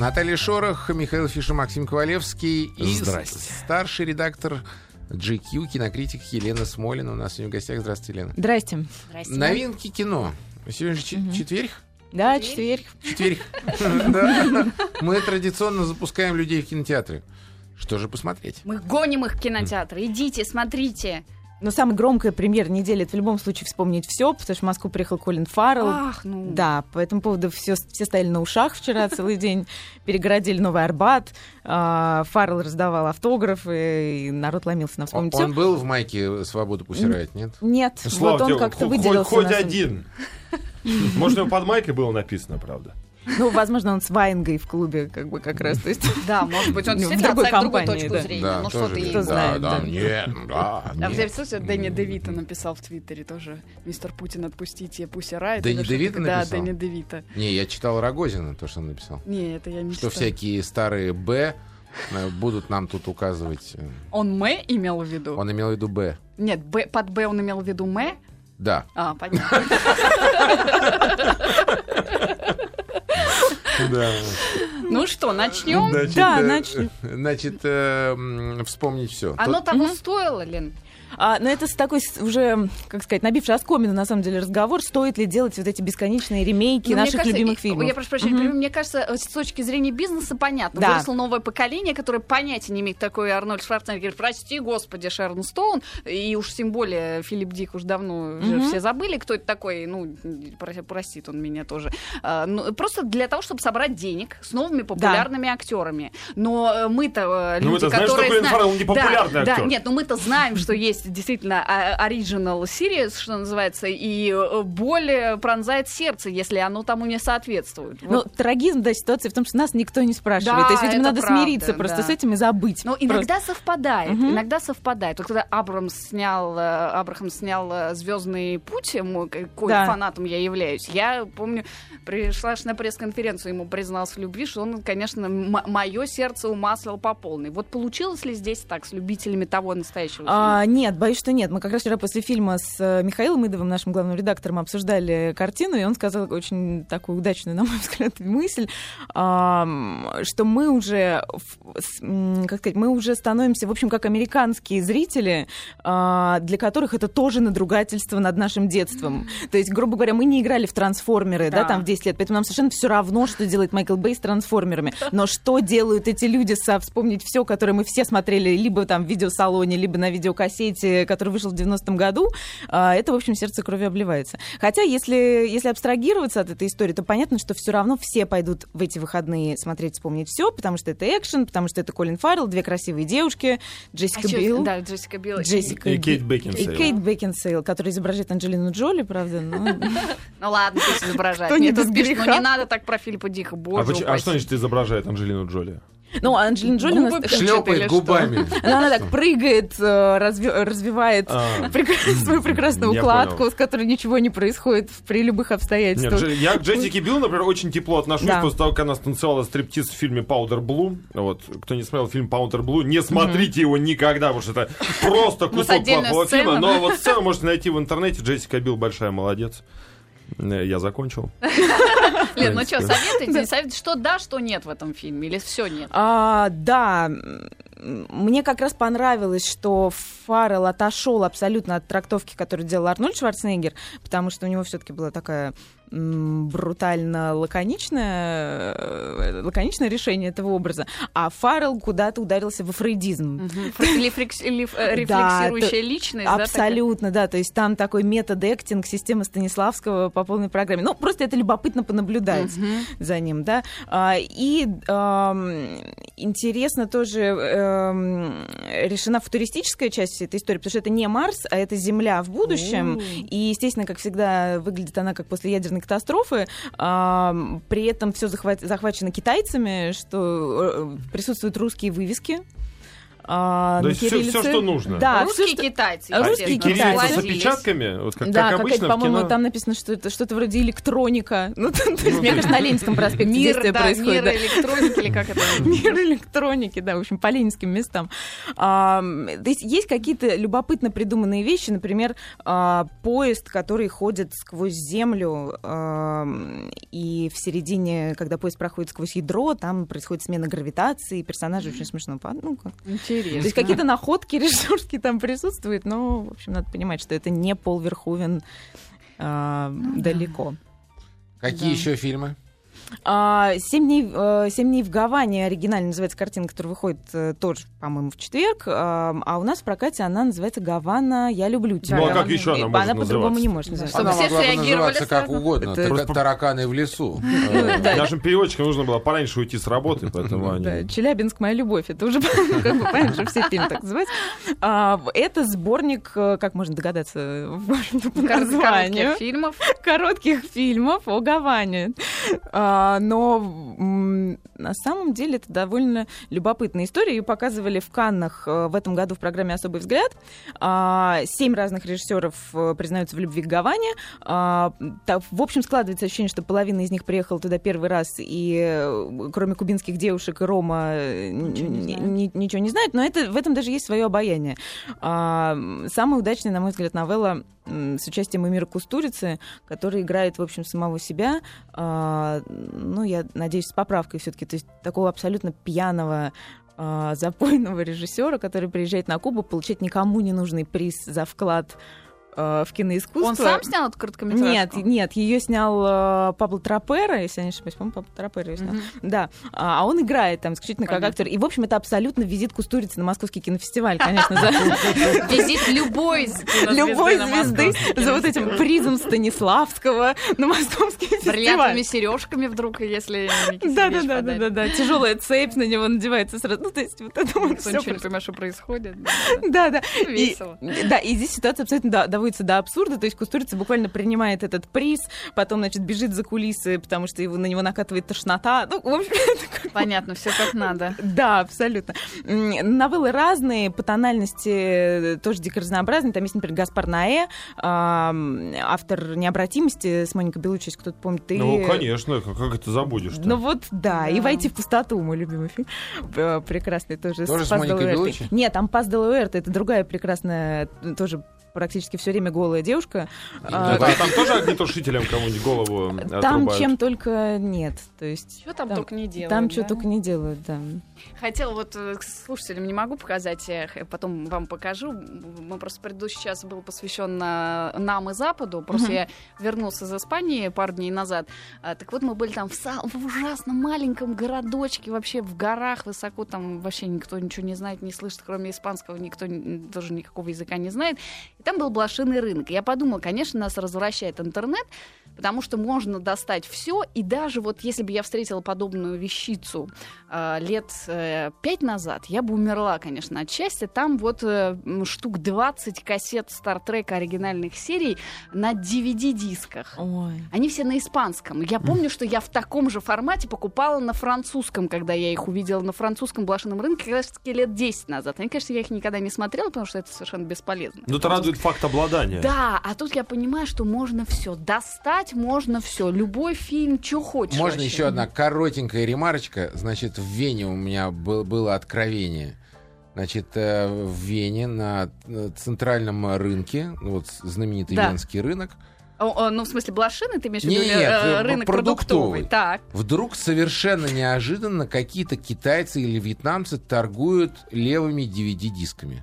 Наталья Шорох, Михаил Фишер, Максим Ковалевский и Здрасте. старший редактор GQ, кинокритик Елена Смолина. У нас сегодня в гостях. Здравствуйте, Елена. Здрасте. Новинки кино. Сегодня же чет- четверг? Да, четверг. Четверг. Мы традиционно запускаем людей в кинотеатры. Что же посмотреть? Мы гоним их в кинотеатр. Идите, смотрите. Но самая громкая премьера недели это в любом случае вспомнить все, потому что в Москву приехал Колин Фаррелл. Ах, ну. Да, по этому поводу все, все стояли на ушах вчера целый день, перегородили Новый Арбат, а, Фаррелл раздавал автографы, и народ ломился на вспомнить он был в майке «Свободу пусть рает», нет? Нет, Слава вот он как-то хоть- выделился. Хоть, один. Может, у него под майкой было написано, правда? Ну, возможно, он с Ваенгой в клубе, как бы как раз. То есть, Да, может быть, он В действительно другой отставит другую компании, точку да. зрения. Да, ну что тоже ты. Кто знает, да, да. нет, да, А нет. взять, слушай, Дэнни Девита написал в Твиттере тоже. Мистер Путин, отпустите Пусть Райт. Дэнни такое. написал? Да, Дэнни Девита. Не, я читал Рогозина, то, что он написал. Не, это я не Что всякие старые «Б» э, будут нам тут указывать. э, Он Мэ имел в виду? Он имел в виду «Б». Нет, Б, под Б он имел в виду Мэ? Да. А, понятно. Да. Ну что, начнем? Значит, Да, э, начнем. Значит, э, вспомнить все. Оно того стоило, Лен? А, но это с такой уже, как сказать, набивший оскомину, на самом деле, разговор, стоит ли делать вот эти бесконечные ремейки Ну, мне наших кажется, любимых фильмов. Я прошу прощения, перебью. мне кажется, э, с точки зрения бизнеса понятно. Да. Выросло новое поколение, которое понятия не имеет такой Арнольд Шварценеггер. Прости, господи, Шерон Стоун. И уж тем более Филипп Дик уж давно уже Мгм. все забыли, кто это такой. Ну, про- простит он меня тоже. А, ну, просто для того, чтобы собрать денег с новыми популярными актерами. Но э, мы-то э, Ну, люди, знаем, что которые Колин знаем- Фаррелл не популярный да, актер. Да, нет, но мы-то знаем, что есть действительно оригинал series, что называется, и э, боль пронзает сердце, если оно тому не соответствует. Ну, Вот. трагизм, да, ситуации в том, что нас никто не спрашивает. Да, То есть, видимо, надо правда, смириться просто да. с этим и забыть. Но Просто. иногда совпадает, Мгм. иногда совпадает. Вот когда Абрамс снял, э, Абрахам снял Звездный путь, мой, какой Да. фанатом я являюсь, я помню, пришла на пресс-конференцию, ему признался в любви, что он, конечно, мое сердце умаслил по полной. Вот получилось ли здесь так с любителями того настоящего? А, нет, боюсь, что нет. Мы как раз вчера после фильма с э, Михаилом Идовым, нашим главным редактором, обсуждали картину, и он сказал очень такую удачную, на мой взгляд, мысль, что мы уже, как сказать, мы уже становимся, в общем, как американские зрители, а, для которых это тоже надругательство над нашим детством. То есть, грубо говоря, мы не играли в трансформеры, да, Да. там в 10 лет, поэтому нам совершенно все равно, что делает Майкл Бэй с трансформерами. Но что делают эти люди со «Вспомнить все», которые мы все смотрели либо там в видеосалоне, либо на видеокассете, который вышел в 90-м году, а, это, в общем, сердце крови обливается. Хотя, если, если абстрагироваться от этой истории, то понятно, что все равно все пойдут в эти выходные смотреть «Вспомнить все», потому что это экшен, потому что это Колин Фаррелл, две красивые девушки, Джессика А Билл. Да, Джессика Билл. Джессика И Би- Кейт Бекинсейл. И Кейт Бекинсейл, которая изображает Анджелину Джоли, правда. Ну ладно, пусть изображает. Кто не Нет, без тут пишет, ну не надо так про Филиппа Дика, А, боже а что значит изображает Анджелину Джоли? Ну, Анджелина Джоли... у нас Шлепает губами. Она, она так прыгает, э, разви- развивает А. свою прекрасную укладку, понял. с которой ничего не происходит при любых обстоятельствах. Я к Джессике Билл, например, очень тепло отношусь Да. после того, как она станцевала стриптиз в фильме «Powder Blue». Вот, кто не смотрел фильм «Powder Blue», не смотрите его никогда, потому что это просто кусок плохого фильма. Но вот сцену можете найти в интернете. Джессика Билл большая молодец. Э, Я закончил. Лен, ну что, советуйте, советуйте, что да, что нет в этом фильме, или все нет? А, да, мне как раз понравилось, что Фаррелл отошел абсолютно от трактовки, которую делал Арнольд Шварценеггер, потому что у него все-таки была такая брутально лаконичное, э, лаконичное решение этого образа, а Фаррелл куда-то ударился во фрейдизм. Э, рефлексирующая личность? Абсолютно, да. То есть там такой метод эктинг, система Станиславского по полной программе. Ну, просто это любопытно понаблюдать за ним, да. А, И интересно тоже эм, решена футуристическая часть всей этой истории, потому что это не Марс, а это Земля в будущем. И, естественно, как всегда, выглядит она как после ядерной катастрофы. Ам, При этом все захвачено китайцами, что э, присутствуют русские вывески. А, То есть кириллице. всё, что нужно. Да, Русские всё, что- китайцы. А русские Кириллица с китайцы. сплотились. опечатками, вот как, да, как обычно по-моему, кино. там написано, что это что-то вроде электроника. Ну, то есть, мне кажется, на Ленинском проспекте Мир, действие да, происходит. мир да. электроники или как это? Мир электроники, да, в общем, по ленинским местам. А, то есть есть какие-то любопытно придуманные вещи, например, а, поезд, который ходит сквозь землю, а, и в середине, когда поезд проходит сквозь ядро, там происходит смена гравитации, и персонажи очень смешно. Ну, как. Интересно. То есть какие-то находки режиссерские там присутствуют, но, в общем, надо понимать, что это не Пол Верховен а, далеко. Какие Да. еще фильмы? А, «Семь дней, э, «Семь дней в Гаване» оригинально называется картина, которая выходит э, тоже, по-моему, в четверг. А, а у нас в прокате она называется «Гавана, я люблю тебя». Ну, а как еще она может Она по-другому не может называться. Она все могла бы называться как угодно. Тараканы в лесу. Э. Нашим переводчикам нужно было пораньше уйти с работы, поэтому они... Да, Челябинск моя любовь. Это уже как бы понятно, что все фильмы так называются. А, Это сборник, э, как можно догадаться, по названию. Коротких фильмов. коротких фильмов о Гаване. А, но на самом деле это довольно любопытная история. Ее показывали в Каннах э, в этом году в программе «Особый взгляд». А, Семь разных режиссеров э, признаются в любви к Гаване. А, В общем, складывается ощущение, что половина из них приехала туда первый раз, и э, кроме кубинских девушек и Рома Ничего не ни- ничего не знают, но это, в этом даже есть свое обаяние. Самая удачная, на мой взгляд, новелла с участием Эмира Кустурицы, который играет, в общем, самого себя. А, Ну, я надеюсь, с поправкой все-таки. То есть такого абсолютно пьяного а, запойного режиссера, который приезжает на Кубу, получает никому не нужный приз за вклад в киноискусство. Он сам снял эту короткометражку? Нет, нет, ее снял э, Пабло Трапера, если я не ошибаюсь, по-моему, Пабло Трапера ее снял. Мгм. Да, а а он играет там исключительно как Понятно. актер. И, в общем, это абсолютно визит Кустурицы на Московский кинофестиваль, конечно, Визит любой любой звезды за вот этим призом Станиславского на Московский Бриллиантовыми фестиваль. сережками вдруг, если Да, да, да, да, да, да. Тяжелая цепь на него надевается сразу. Ну, то есть вот это вот ничего не понимает, что происходит. Да, Да, Весело. Да, и здесь ситуация абсолютно доводится до абсурда. То есть Кустурица буквально принимает этот приз, потом, значит, бежит за кулисы, потому что его, на него накатывает тошнота. Ну, в общем, это как- Понятно, все как надо. да, абсолютно. Новеллы разные, по тональности э, тоже дико разнообразные. Там есть, например, Гаспар Наэ, автор «Необратимости» с Моникой Белуччи, если кто-то помнит. Ну, конечно, как, это забудешь Ну вот, да. И. «Войти в пустоту», мой любимый фильм. Э, Прекрасный тоже. Тоже с Паз Моникой. Беллуччи? Нет, там Паз Делуэрте, это другая прекрасная, тоже практически все время голая девушка. А, Это там тоже огнетушителем кому-нибудь голову Там отрубают? чем только нет. То есть Что там, Там- только не делают. там что да? только не делают, да. Хотела вот э, к слушателям не могу показать, я потом вам покажу. Мы просто предыдущий час был посвящен на- нам и Западу. Просто Мгм. я вернулся из Испании пару дней назад. А, так вот мы были там в, са- в ужасно маленьком городочке, вообще в горах высоко, там вообще никто ничего не знает, не слышит, кроме испанского, никто тоже никакого языка не знает. И там был блошиный рынок. Я подумала, конечно, нас развращает интернет, потому что можно достать все, и даже вот если бы я встретила подобную вещицу э, лет э, пять назад, я бы умерла, конечно, от счастья. Там вот э, штук 20 кассет Стартрека оригинальных серий на DVD-дисках. Ой. Они все на испанском. Я помню, что я в таком же формате покупала на французском, когда я их увидела на французском блошином рынке, как раз таки лет 10 назад. Они, конечно, я их никогда не смотрела, потому что это совершенно бесполезно. Ну, это радует факт обладания. Да, а тут я понимаю, что можно все достать, можно все, любой фильм, что хочешь. Можно вообще. еще одна коротенькая ремарочка. Значит, в Вене у меня был- было откровение. Значит, э, в Вене на э, центральном рынке, вот знаменитый Да. венский рынок, О, ну, в смысле, блошиный, ты имеешь в виду? Нет, э, рынок продуктовый. продуктовый. Так. вдруг совершенно неожиданно какие-то китайцы или вьетнамцы торгуют левыми DVD-дисками.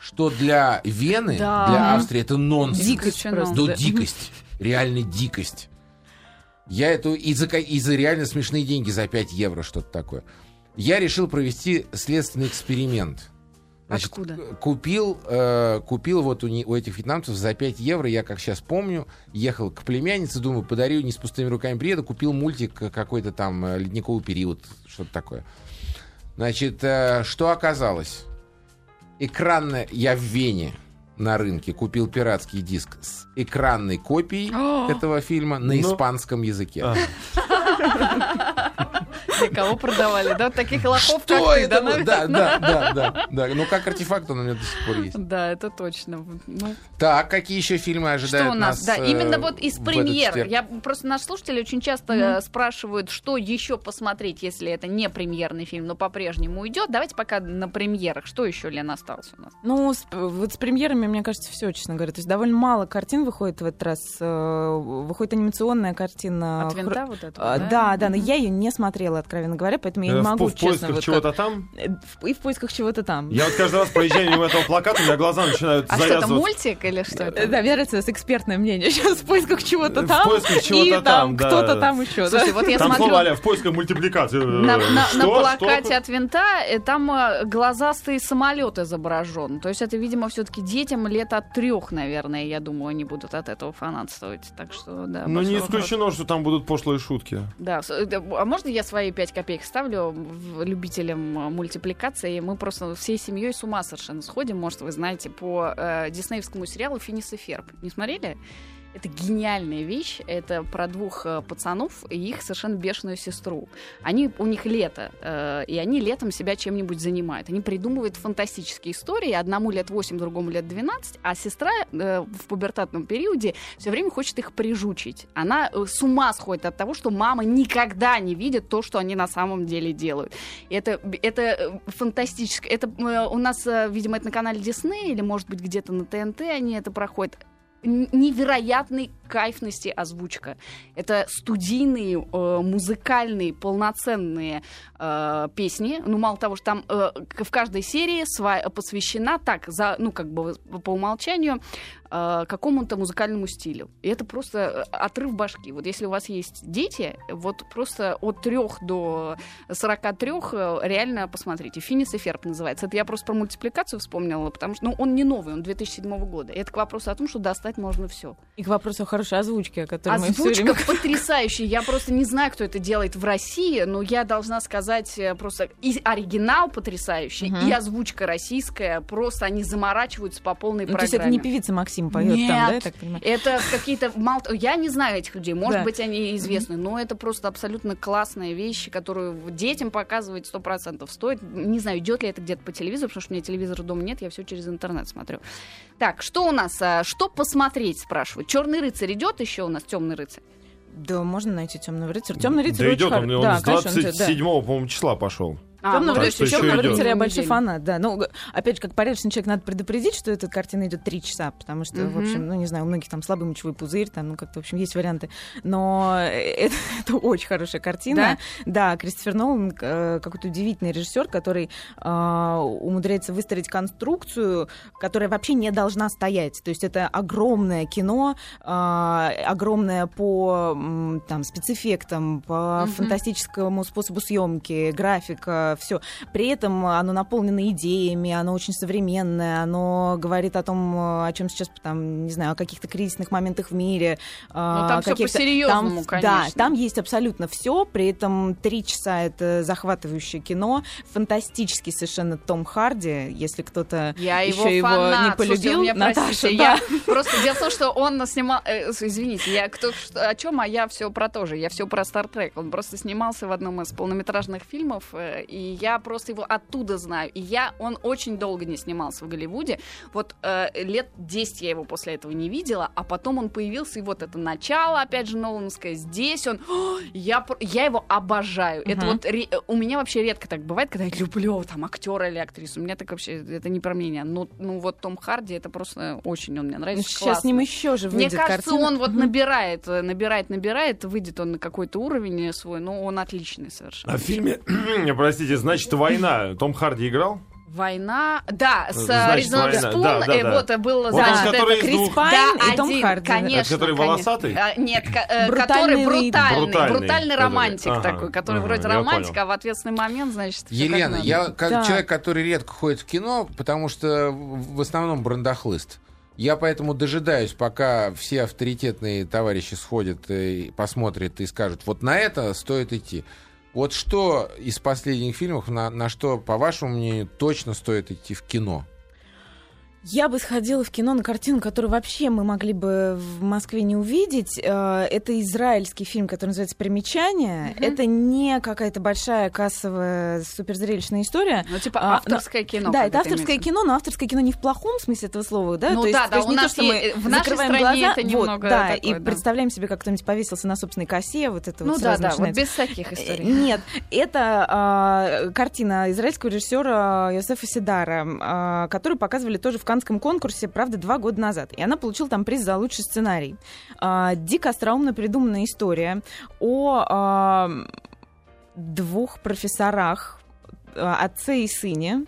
Что для Вены, Да. для. Австрии это нонсенс. Дикость просто. Да. дикость. Реально дикость. Я эту и за, и за реально смешные деньги, за 5 евро, что-то такое. Я решил провести следственный эксперимент. Откуда? к- Купил, э, купил вот у, не- у этих вьетнамцев за 5 евро, я как сейчас помню, ехал к племяннице, думаю, подарю, не с пустыми руками приеду, купил мультик э, какой-то там э, «Ледниковый период», что-то такое. Значит, э, что оказалось? Экранная... Я в Вене на рынке купил пиратский диск с экранной копией этого фильма на Ну. испанском языке. Мне кого продавали, да? Таких лохов, как Что ты, да, это? было? Да, да, да, да, да. Ну, как артефакт он у меня до сих пор есть. Да, это точно. Ну, Так, какие еще фильмы ожидают что у нас? Да, э, именно вот из премьер. Я просто наши слушатели очень часто э, спрашивают, что еще посмотреть, если это не премьерный фильм, но по-прежнему идет. Давайте пока на премьерах. Что еще, Лен, осталось у нас? Ну, с- вот с премьерами, мне кажется, все, честно говоря. То есть довольно мало картин выходит в этот раз. Э, Выходит анимационная картина. От Хр- винта вот это? А, Да, да, но я ее не смотрела, откровенно говоря, поэтому я Э, не в могу, по- в честно. поисках вот чего-то как- там. Э, в- И в поисках чего-то там. Я вот каждый раз проезжаю мимо этого плаката, у меня глаза начинают А что это, мультик или что Э, это? Да, мне нравится экспертное мнение. Сейчас в поисках чего-то В там. поисках чего-то и там, да. кто-то там еще. Слушай, вот я Там смотрю... слово а в поисках мультипликации. На, на- на Что? плакате Что? от винта э, там э, глазастый самолет изображен. То есть это, видимо, все-таки детям лет от трех, наверное, я думаю, они будут от этого фанатствовать. Так что, да. Ну, не вопрос. исключено, что там будут пошлые шутки. Э, да, а можно я свои пять копеек ставлю любителям э, мультипликации? Мы просто всей семьей с ума совершенно сходим, может, вы знаете, по э, диснеевскому сериалу «Финис и Ферб». Не смотрели? Это гениальная вещь. Это про двух э, пацанов и их совершенно бешеную сестру. Они, у них лето, э, и они летом себя чем-нибудь занимают. Они придумывают фантастические истории. Одному лет 8, другому лет 12, а сестра э, в пубертатном периоде все время хочет их прижучить. Она э, с ума сходит от того, что мама никогда не видит то, что они на самом деле делают. И Это, это э, фантастически. Это э, у нас, видимо, это на канале Дисней или, может быть, где-то на ТНТ они это проходят. Н- Невероятной кайфности озвучка. Это студийные, э, музыкальные, полноценные э, песни. Ну, мало того, что там э, в каждой серии сва- посвящена так, за, ну, как бы по умолчанию, какому-то музыкальному стилю. И это просто отрыв башки. Вот если у вас есть дети, вот просто от 3 до 43 э, реально посмотрите. Финис и Ферб называется. Это я просто про мультипликацию вспомнила, потому что ну, он не новый, он 2007 года. И это к вопросу о том, что достать можно все. И к вопросу о хорошей озвучке, о которой мы все Озвучка время... потрясающая. Я просто не знаю, кто это делает в России, но я должна сказать э, просто и оригинал потрясающий, Мгм. и озвучка российская. Просто они заморачиваются по полной Ну, то есть программе. это не певица Максим поет там, да, я так понимаю? Это какие-то... мал- Я не знаю этих людей, может Да. быть, они известны, но это просто абсолютно классная вещь, которую детям показывать сто процентов стоит. Не знаю, идет ли это где-то по телевизору, потому что у меня телевизора дома нет, я все через интернет смотрю. Так, что у нас? а, Что посмотреть, спрашивают. Черный рыцарь идет еще у нас, темный рыцарь? Да, можно найти темного рыцаря. Темный рыцарь Да идет он, он да, с конечно, он идет, да. 27 по-моему, числа пошел. А, Темного ну, рыцаря- рыцаря, темного рыцаря я большой фанат, да. Ну, опять же, как порядочный человек, надо предупредить, что эта картина идет три часа, потому что, в Мгм. общем, ну, не знаю, у многих там слабый мочевой пузырь, там, ну, как-то, в общем, есть варианты. Но это, это очень хорошая картина. Да, Кристофер Нолан э, какой-то удивительный режиссер, который э, умудряется выстроить конструкцию, которая вообще не должна стоять. То есть это огромное кино, э, огромное по там, спецэффектам, по Мгм. фантастическому способу съемки, графика, все. При этом оно наполнено идеями, оно очень современное, оно говорит о том, э, о чем сейчас, там, не знаю, о каких-то кризисных моментах в мире. Ну, там всё по-серьёзному, Да, конечно. там есть абсолютно все, при этом три часа это захватывающее кино, фантастический совершенно Том Харди, если кто-то Я еще его его фанат. не полюбил, Слушайте, меня Наташа, простите, да. я просто дело в том, что он снимал, э, извините, я кто о чем, а я все про то же, я все про Стартрек. Он просто снимался в одном из полнометражных фильмов, э, и я просто его оттуда знаю. И я, он очень долго не снимался в Голливуде. Вот э, лет 10 я его после этого не видела, а потом он появился, и вот это начало, опять же, Нолановское. Здесь он, О, я, я его обожаю. Это Мгм. вот ре- у меня вообще редко так бывает, когда я люблю там актера или актрису. У меня так вообще это не про мнение. Но ну вот Том Харди это просто очень он мне нравится. Ну, Сейчас с ним еще же Мне выйдет кажется, картина. он вот Мгм. набирает, э, набирает, набирает, выйдет он на какой-то уровень свой, но он отличный совершенно. А в фильме, простите, значит, «Война» Том Харди играл? Война, да, с Резонанс «Война», Спун, да, да, э, да. вот э, был Вот значит, это- Крис Пайн Да, и Том один, Харди. конечно. Это который волосатый? А, нет, э, Брутальный который брутальный, Брутальный, брутальный, романтик ага, такой, который ага, вроде романтик, понял. а в ответственный момент, значит, как Елена, надо. я как Да. человек, который редко ходит в кино, потому что в в основном брандахлыст. Я поэтому дожидаюсь, пока все авторитетные товарищи сходят и посмотрят и скажут, вот на это стоит идти. Вот что из последних фильмов, на, на что, по вашему мнению, точно стоит идти в кино? Я бы сходила в кино на картину, которую вообще мы могли бы в Москве не увидеть. Э, Это израильский фильм, который называется «Примечание». Мгм. Это не какая-то большая кассовая суперзрелищная история. Ну, типа А, авторское кино. да, это авторское имеется. кино, но авторское кино не в плохом смысле этого слова, да? Ну то есть, да, то да, есть у не нас то, что мы в нашей стране глаза, это вот, немного да, такое, и да. представляем себе, как кто-нибудь повесился на собственной косе, вот это Ну вот да, да, вот начинается. без таких Э, историй. Нет, это а, картина израильского режиссера Йосефа Сидара, а, которую показывали тоже в Канском конкурсе, правда, два года назад. И она получила там приз за лучший сценарий. А, дико остроумно придуманная история о а, двух профессорах, а, отце и сыне.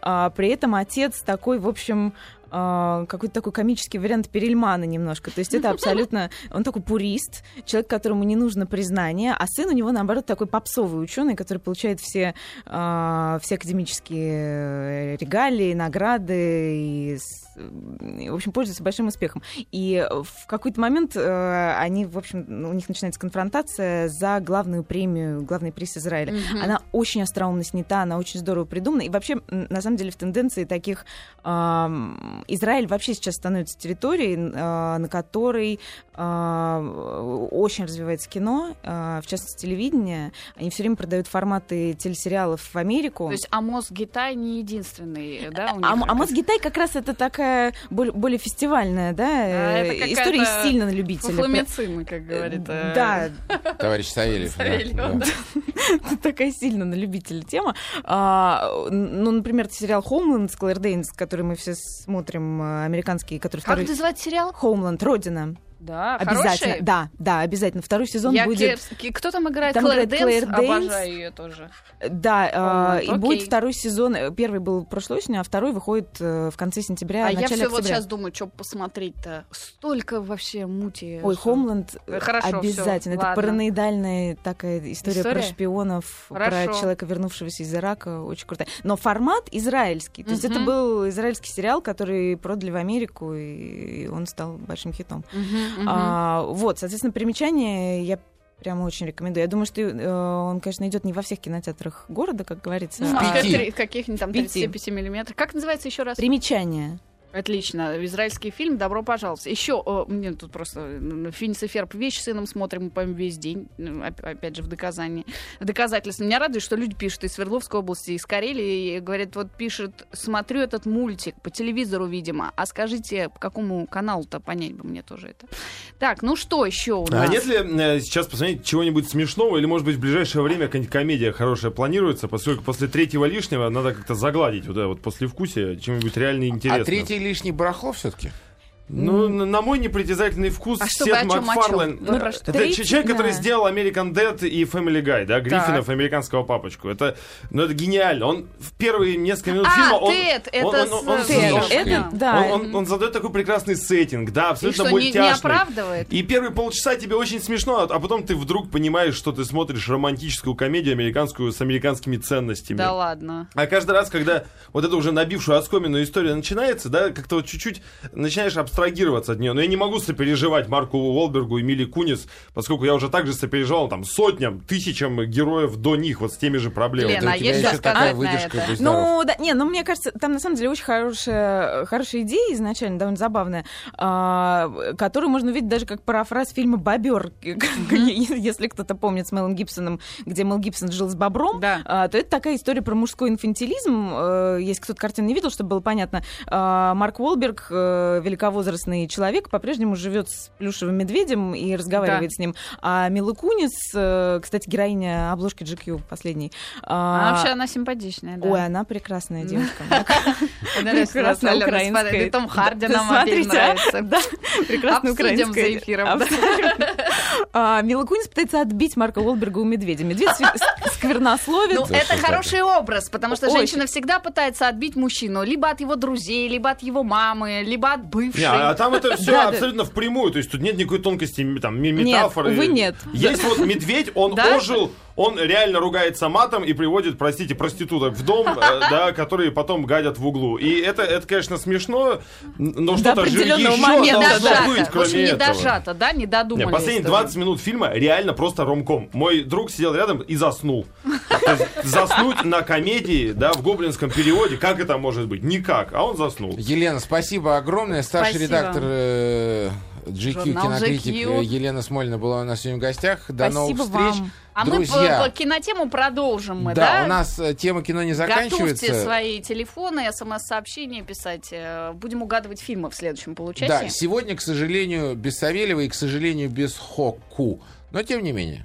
А, при этом отец такой, в общем, какой-то такой комический вариант Перельмана немножко. То есть это абсолютно... Он такой пурист, человек, которому не нужно признание, а сын у него, наоборот, такой попсовый ученый, который получает все, а, все академические регалии, награды и, в общем, пользуется большим успехом. И в какой-то момент э, они, в общем, у них начинается конфронтация за главную премию, главный приз Израиля. Мгм. Она очень остроумно снята, она очень здорово придумана. И вообще, на самом деле, в тенденции таких... Израиль вообще сейчас становится территорией, а, на которой а, очень развивается кино, а, в частности, телевидение. Они все время продают форматы телесериалов в Америку. То есть Амос Гитай не единственный, да, у них? А, а Мосгитай как раз это такая более, более фестивальная, да, А, э, это история какая-то сильно на любителя. Фуфломицин, как говорит. э, Да, Товарищ Савельев. Савельев, такая сильно на любителя тема. А, ну, например, сериал «Хоумленд» с Клэр Дейнс, который мы все смотрим, э, американский, который Как второй... называется сериал? «Хоумленд», «Родина». Да, Обязательно, хороший? да, да, обязательно. Второй сезон Я будет... Ке- Кто там играет? Там Клэр Дейнс? Клэр Дейнс. Обожаю ее тоже. Да, э, и будет второй сезон. э, Первый был прошлой осенью, а второй выходит э, в конце сентября, А я все вот сейчас думаю, что посмотреть-то. Столько вообще мути. Ой, что- Homeland Э, хорошо, обязательно. всё, Это ладно. параноидальная такая история, про История? шпионов, про Хорошо. человека, вернувшегося из Ирака. Очень крутая. Но формат израильский. То есть это был израильский сериал, который продали в Америку, и он стал большим хитом. Мгм, А, вот, соответственно, примечание я прямо очень рекомендую. Я думаю, что э, он, конечно, идет не во всех кинотеатрах города, как говорится. Ну, а- Каких-нибудь там Пяти. 35 миллиметров. Как называется еще раз? Примечание. Отлично. Израильский фильм. Добро пожаловать. Еще, о, мне тут просто м, Финис и Ферб вещь с сыном смотрим, по весь день. Ну, оп- Опять же, в доказании. В доказательство. Меня радует, что люди пишут из Свердловской области, из Карелии. И говорят, вот пишет, смотрю этот мультик по телевизору, видимо. А скажите, по какому каналу-то понять бы мне тоже это. Так, ну что еще у А нас? нет ли э, сейчас посмотреть чего-нибудь смешного, или, может быть, в ближайшее время какая-нибудь комедия хорошая планируется, поскольку после третьего лишнего надо как-то загладить вот это вот послевкусие чем-нибудь реально интересным. А третий лишний барахло все-таки? Ну, на на мой непритязательный вкус, А Сет про что? Это ч- человек, который да. сделал American Dad и Family Guy, да, Гриффинов, американского папочку. Это, ну, это гениально. Он в первые несколько минут А, фильма... он, Тед, он- это он- он- с- Тед, он- Тед, это, да. он, он- он задает такой прекрасный сеттинг, да, И абсолютно что, не, не мультяшный. оправдывает? И первые полчаса тебе очень смешно, а а потом ты вдруг понимаешь, что ты смотришь романтическую комедию американскую с американскими ценностями. Да ладно. А каждый раз, когда вот эта уже набившую оскомину история начинается, да, как-то вот чуть-чуть начинаешь абстрагироваться от нее. Но я не могу сопереживать Марку Уолбергу и Мили Кунис, поскольку я уже также сопереживал там сотням, тысячам героев до них вот с теми же проблемами. Лена, у а тебя есть еще что сказать на выдержка, это? Ну, да, не, ну, мне кажется, там на самом деле очень хорошая, хорошая идея изначально, довольно забавная, а, которую можно увидеть даже как парафраз фильма «Бобер», если кто-то помнит с Мелом Гибсоном, где Мел Гибсон жил с бобром, Да. а, то это такая история про мужской инфантилизм. Э, Если кто-то картину не видел, чтобы было понятно, а, Марк Уолберг, э, великовозрастный человек, по-прежнему живет с плюшевым медведем и разговаривает с ним. А Мила Кунис, э, кстати, героиня обложки GQ последней. А а, вообще она симпатичная, да. Ой, она прекрасная девушка. Прекрасная украинская. Том Харди Да, нам смотрите, а? нравится. Да, прекрасная украинская. за эфиром, да. А, Мила Кунис пытается отбить Марка Уолберга у медведя. Медведь сквернословит. Ну, это хороший образ, потому что женщина всегда пытается отбить мужчину либо от его друзей, либо от его мамы, либо от бывшей. Не, а там это все абсолютно впрямую, то есть тут нет никакой тонкости, там, м- Нет, метафоры. увы, нет. Есть вот медведь, он ожил, Он реально ругается матом и приводит, простите, проституток в дом, э, да, которые потом гадят в углу. И это, это конечно, смешно, но что-то же еще момента, должно быть, кроме общем, не этого. дожато, да, не додумались. последние тоже. 20 минут фильма реально просто ромком. Мой друг сидел рядом и заснул. Заснуть на комедии, да, в гоблинском переводе, как это может быть? Никак. А он заснул. Елена, спасибо огромное. Старший редактор э, GQ, Журнал кинокритик GQ. э, Елена Смольна была у нас сегодня в гостях. До Спасибо новых встреч. вам. А мы Друзья, по, по кинотему продолжим мы, да, да? у нас э, тема кино не заканчивается. Готовьте свои телефоны, смс-сообщения писать. Э, Будем угадывать фильмы в следующем Да, получасе. сегодня, к сожалению, без Савельева и, к сожалению, без Хоку. Но тем не менее.